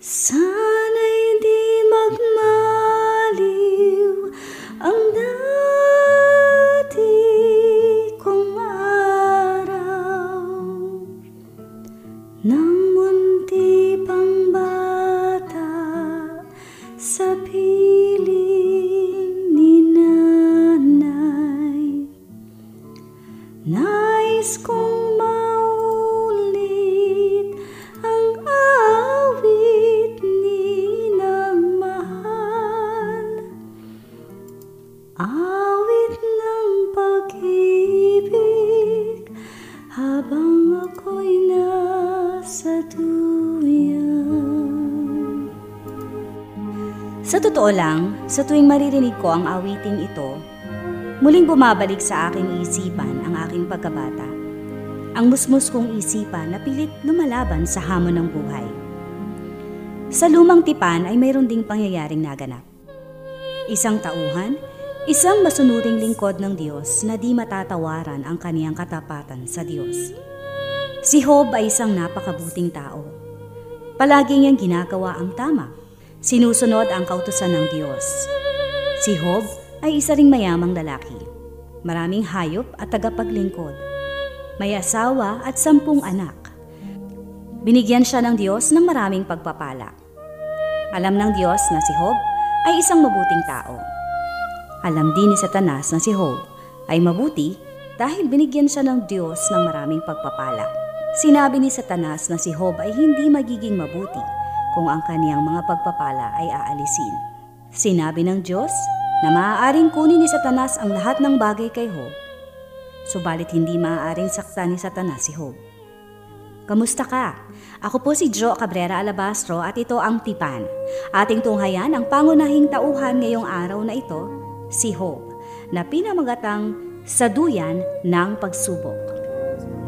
Sana'y totoo lang, sa tuwing maririnig ko ang awiting ito, Muling bumabalik sa aking isipan ang aking pagkabata. Ang musmus kong isipan na pilit lumalaban sa hamon ng buhay. Sa lumang tipan ay mayroon ding pangyayaring naganap. Isang tauhan, isang masunuring lingkod ng Diyos na di matatawaran ang kaniyang katapatan sa Diyos. Si Job ay isang napakabuting tao. Palagi niyang ginagawa ang tama. Sinusunod ang kautusan ng Diyos. Si Job ay isa ring mayamang lalaki. Maraming hayop at tagapaglingkod. May asawa at sampung anak. Binigyan siya ng Diyos ng maraming pagpapala. Alam ng Diyos na si Job ay isang mabuting tao. Alam din ni Satanas na si Job ay mabuti dahil binigyan siya ng Diyos ng maraming pagpapala. Sinabi ni Satanas na si Job ay hindi magiging mabuti kung ang kaniyang mga pagpapala ay aalisin. Sinabi ng Diyos na maaaring kunin ni Satanas ang lahat ng bagay kay Job, subalit hindi maaaring saktan ni Satanas si Job. Kamusta ka? Ako po si Jo Cabrera Alabastro at ito ang Tipan. Ating tunghayan ang pangunahing tauhan ngayong araw na ito, si Job, na pinamagatang sa duyan ng pagsubok.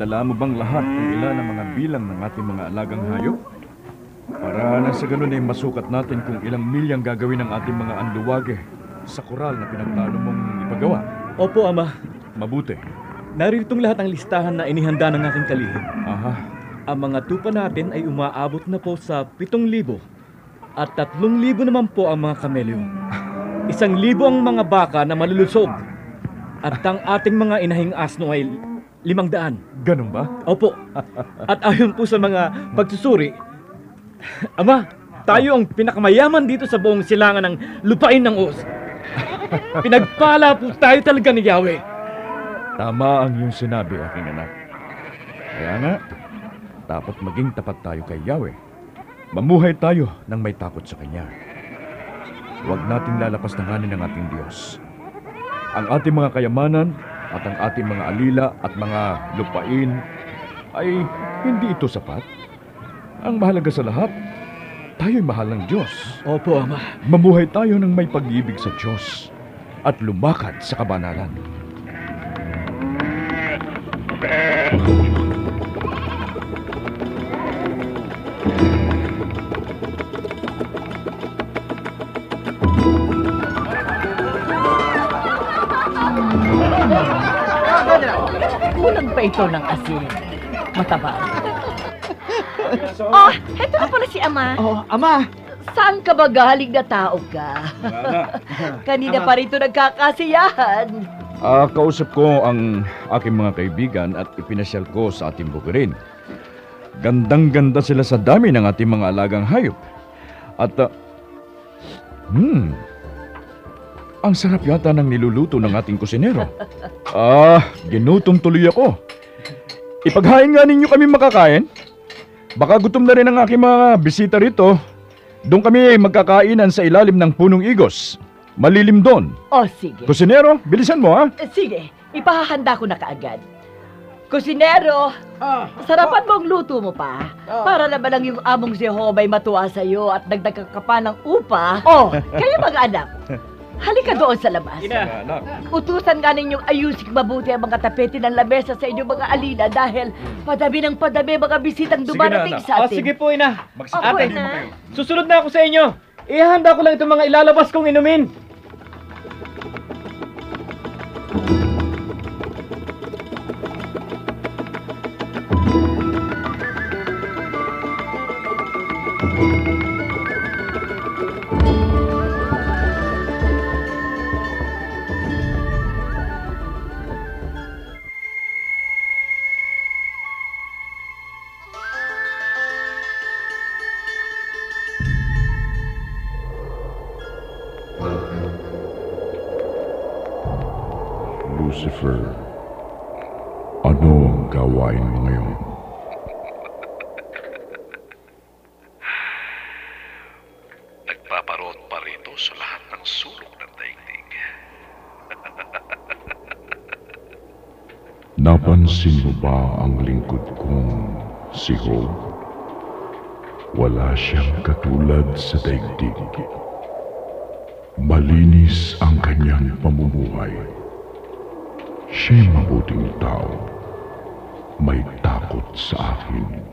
naitala mo bang lahat kung ilan ang mga bilang ng ating mga alagang hayop? Para na sa ganun ay masukat natin kung ilang milyang gagawin ng ating mga anluwage sa koral na pinagplano mong ipagawa. Opo, Ama. Mabuti. Naritong lahat ang listahan na inihanda ng aking kalihim. Aha, Ang mga tupa natin ay umaabot na po sa 7,000 at 3,000 naman po ang mga kamelyo. Isang libo ang mga baka na malulusog at ang ating mga inahing asno ay limang daan. ganun ba? Opo. At ayon po sa mga pagsusuri, Ama, tayo ang pinakamayaman dito sa buong silangan ng lupain ng Uz. Pinagpala po tayo talaga ni Yahweh. Tama ang iyong sinabi, aking anak. Kaya nga, dapat maging tapat tayo kay Yahweh. Mamuhay tayo nang may takot sa Kanya. Huwag nating lalapas ng hanin ng ating Diyos. Ang ating mga kayamanan at ang ating mga alila at mga lupain ay hindi ito sapat. Ang mahalaga sa lahat, tayo'y mahal ng Diyos. Opo, Ama. Mamuhay tayo ng may pag-ibig sa Diyos at lumakad sa kabanalan. Kulang pa ito ng asin. Mataba. Oh, heto na pala si Ama. Oh, ama! Saan ka ba galing na tao ka? Kanina pa rito nagkakasiyahan. Ah, kausap ko ang aking mga kaibigan at ipinasyal ko sa ating bukirin. Gandang-ganda sila sa dami ng ating mga alagang hayop. At, ah, hmm, ang sarap yata ng niluluto ng ating kusinero. Ah, ginutom tuloy ako. Ipaghain nga ninyo kami makakain. Baka gutom na rin ang aking mga bisita rito. Doon kami magkakainan sa ilalim ng punong igos. Malilim doon. Oh, sige. Kusinero, bilisan mo ha. Sige, ipahahanda ko na kaagad. Kusinero, Sarapan mo ang luto mo pa. Para naman lang yung among Jehovah ay matuwa sa iyo at dagdagan ka pa ng upa. Oh, kayo mga anak. Halika doon sa labas. Ina, Anak. Utusan nga ninyong ayusin mabuti ang mga tapete ng lamesa sa inyong mga alila dahil padami ng padami mga bisitang dumarating sa Ah, atin. sige po, ina. Opo, Ate, ina. susunod na ako sa inyo. Ihanda ko lang itong mga ilalabas kong inumin. Lucifer, ano ang gawain mo ngayon? Nagpaparot pa rito sa lahat ng sulok ng daigdig. Napansin mo ba ang lingkod kong si Job? Wala siyang katulad sa daigdig. Malinis ang kanyang pamumuhay. Siya'y mabuting tao. May takot sa akin.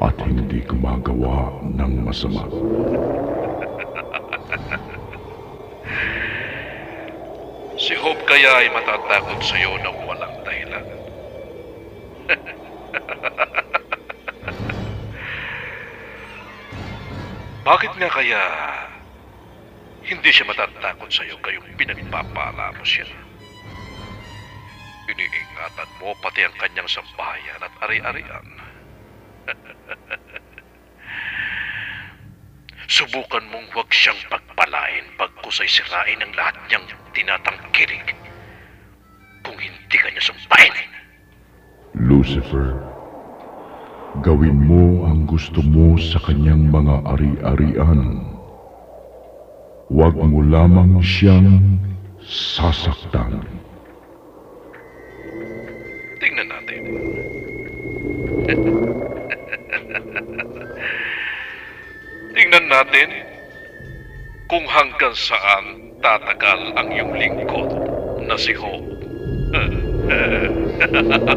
At hindi gumagawa ng masama. Si Hope kaya ay matatakot sa iyo ng walang dahilan. Bakit nga kaya hindi siya matatakot sa iyo kayong pinagpapala mo siya? Iniingatan mo pati ang kanyang sambahayan at ari-arian. Subukan mong huwag siyang pagpalain pagkus ay sirain ang lahat niyang tinatangkilik. Kung hindi ka niya sumpain. Lucifer, gawin mo ang gusto mo sa kanyang mga ari-arian. Huwag mo lamang siyang sasaktan. Tingnan natin. Kung hanggang saan tatagal ang iyong lingkod na si Hope.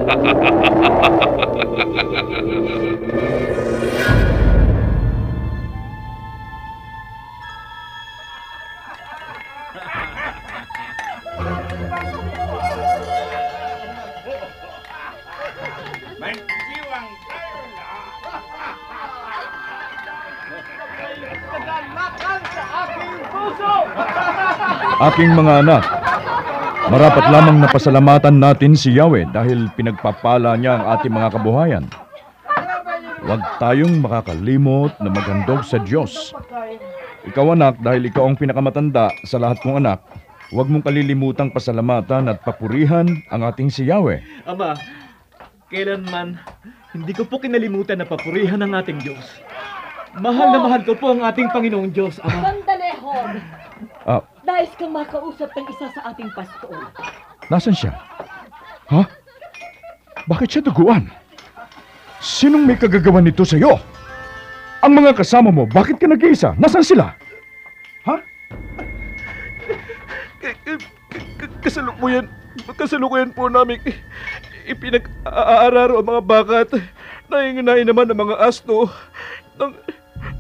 Aking mga anak, marapat lamang na pasalamatan natin si Yahweh dahil pinagpapala niya ang ating mga kabuhayan. Huwag tayong makakalimot na maghandog sa Diyos. Ikaw anak, dahil ikaw ang pinakamatanda sa lahat kong anak, huwag mong kalilimutang pasalamatan at papurihan ang ating si Yahweh. Ama, kailanman hindi ko po kinalimutan na papurihan ang ating Diyos. Mahal na mahal ko po ang ating Panginoong Diyos, Ama. Hon. Ah, Nais kang makausap ng isa sa ating pastor. nasan siya? Ha? Bakit siya duguan? Sinong may kagagawan nito sa iyo? Ang mga kasama mo, bakit ka nag-iisa? Nasaan sila? Ha? kasalukuyan, kasalukuyan po namin ipinag-aararo ang mga bakat. Nahinginain naman ang mga asto. Nang,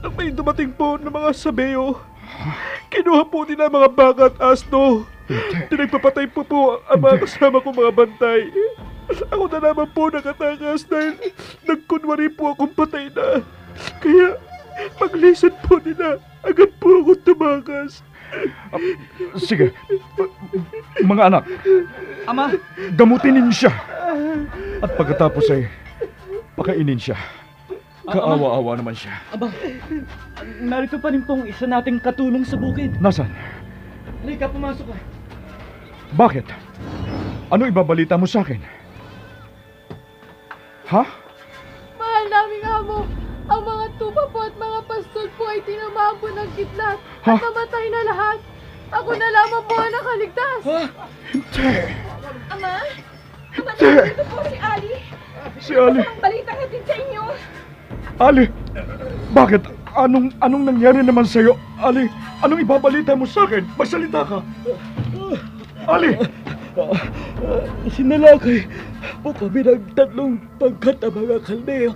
nang may dumating po ng mga sabeyo, kinuha po nila ang mga bakat asto. Pinagpapatay po po ang mga kasama ko mga bantay. Ako na naman po nakatakas dahil nagkunwari po akong patay na. Kaya paglisan po nila, agad po ako tumakas. Sige. Mga anak, Ama, gamutin ninyo siya. At pagkatapos ay pakainin siya. Kaawa-awa naman siya. aba, narito pa rin pong isa nating katulong sa bukid. Nasaan? Halika, pumasok ka. Bakit? Ano ibabalita mo sa akin? Ha? Mahal naming amo, ang mga tupa po at mga pastol po ay tinamaan po ng kidlat Ha? at namatay na lahat. Ako na lamang po ang nakaligtas. Hindi. Ama? Ama, nandito po si Ali. Si Ali. Balita natin sa inyo. Ali, bakit? Anong anong nangyari naman sa'yo? Ali, anong ibabalita mo sa akin? Magsalita ka. Ali! Sinalakay po kami ng tatlong pangkat ang mga kaldeo.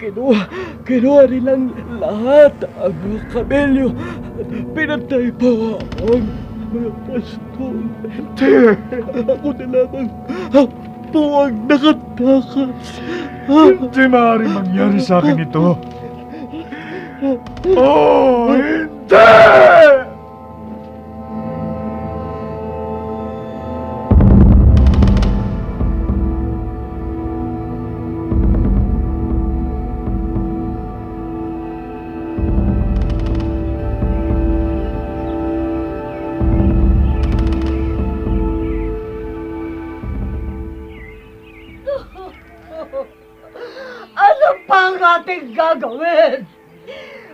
Kinuha, kinuha nilang lahat ang mga kabelyo. Pinatay pa ang mga pastol. Hindi! Ako na lamang po ang nakatakas. Hindi maaari mangyari sa akin ito. Oh, hindi! Ang ating gagawin?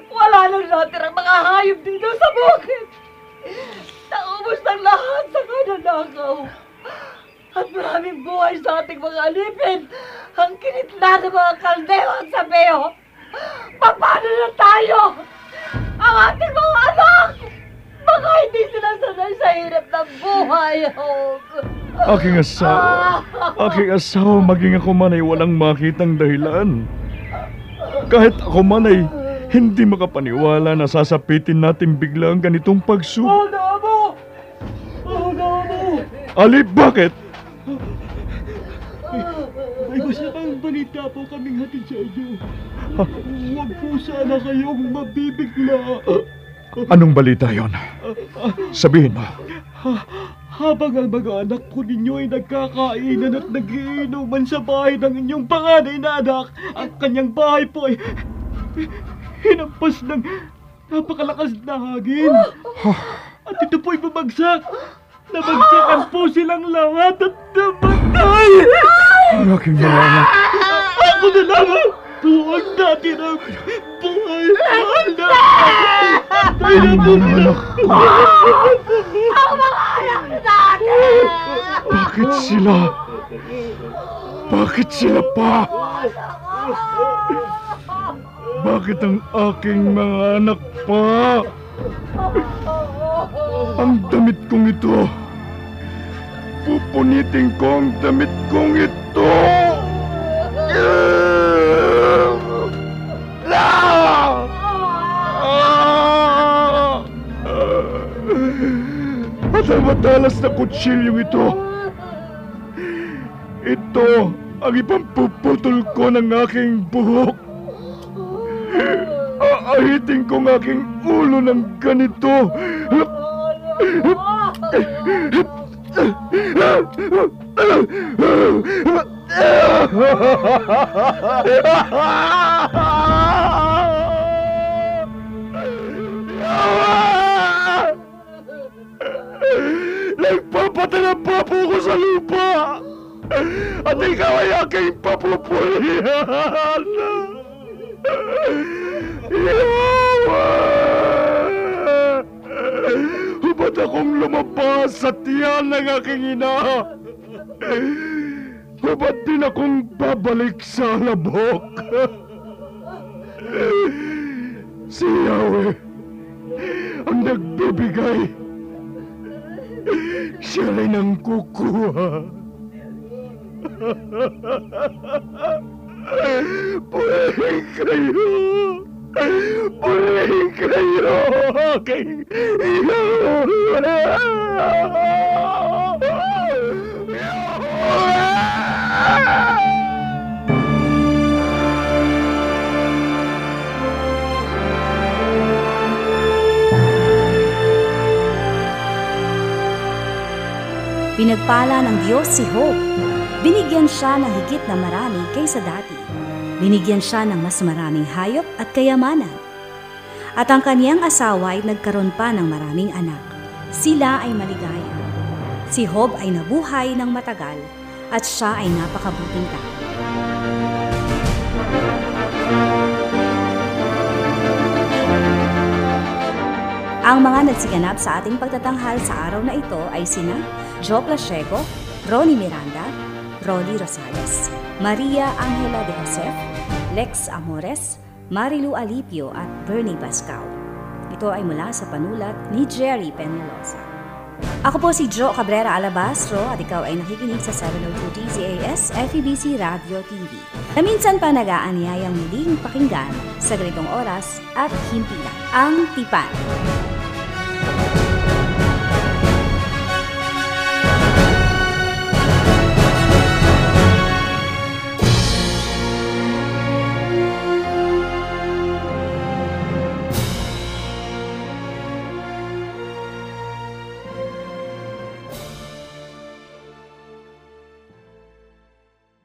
Wala nang natin ang mga hayop dito sa bukid. Naubos ng lahat sa kananakaw. At maraming buhay sa ating mga alipin. Ang kinitla ng mga kaldeo at sabeo. Paano na tayo? Ang ating mga anak! Baka hindi sila sanay sa hirap ng buhay. Hog. Aking asawa, aking asawa, maging ako man ay walang makitang dahilan. Kahit ako man ay hindi makapaniwala na sasapitin natin bigla ang ganitong pagsu... Oh, Namo! Oh, Namo! Ali, bakit? May masamang balita po kaming hatid sa inyo. Huwag po sana kayong mabibigla. Anong balita yon? Sabihin mo. Ha- habang ang mga anak po ninyo ay nagkakainan at nagiinuman sa bahay ng inyong panganay na anak, ang kanyang bahay po ay hinampas ng napakalakas na hangin. At ito po'y bumagsak. Nabagsakan po silang lahat at namatay. Ang aking mga anak. Ako na lamang tuwag natin ang buhay. Mahal na. Patay na po Ang mga sila. anak ko. Ang mga anak natin! Bakit sila? Bakit sila pa? Bakit ang aking mga anak pa? Ang damit kong ito. Pupunitin ko ang damit kong ito. At ang matalas na kutsilyong ito. Ito ang ipampuputol ko ng aking buhok. Aahitin ko ang aking ulo ng ganito. Nagpapatalapa po ko sa lupa! At ikaw ay aking papupulihan! Yawa! Ba't akong lumabas sa tiyan ng aking ina? Ba't din akong babalik sa labok? Si Yahweh ang nagbibigay. Siya rin ang kukuha. Purihin kayo! Purihin kayo! Aking Pinagpala ng Diyos si Hope. Binigyan siya ng higit na marami kaysa dati. Binigyan siya ng mas maraming hayop at kayamanan. At ang kaniyang asawa ay nagkaroon pa ng maraming anak. Sila ay maligaya. Si Hob ay nabuhay ng matagal at siya ay napakabuting tao. Ang mga nagsiganap sa ating pagtatanghal sa araw na ito ay sina Joe Plashego, Ronnie Miranda, Rolly Rosales. Maria Angela de Josef, Lex Amores, Marilu Alipio at Bernie Bascao. Ito ay mula sa panulat ni Jerry Penalosa. Ako po si Jo Cabrera Alabastro at ikaw ay nakikinig sa 702 DZAS FEBC Radio TV na minsan pa nag-aanyayang muling pakinggan sa ganitong oras at himpilan ang Tipan.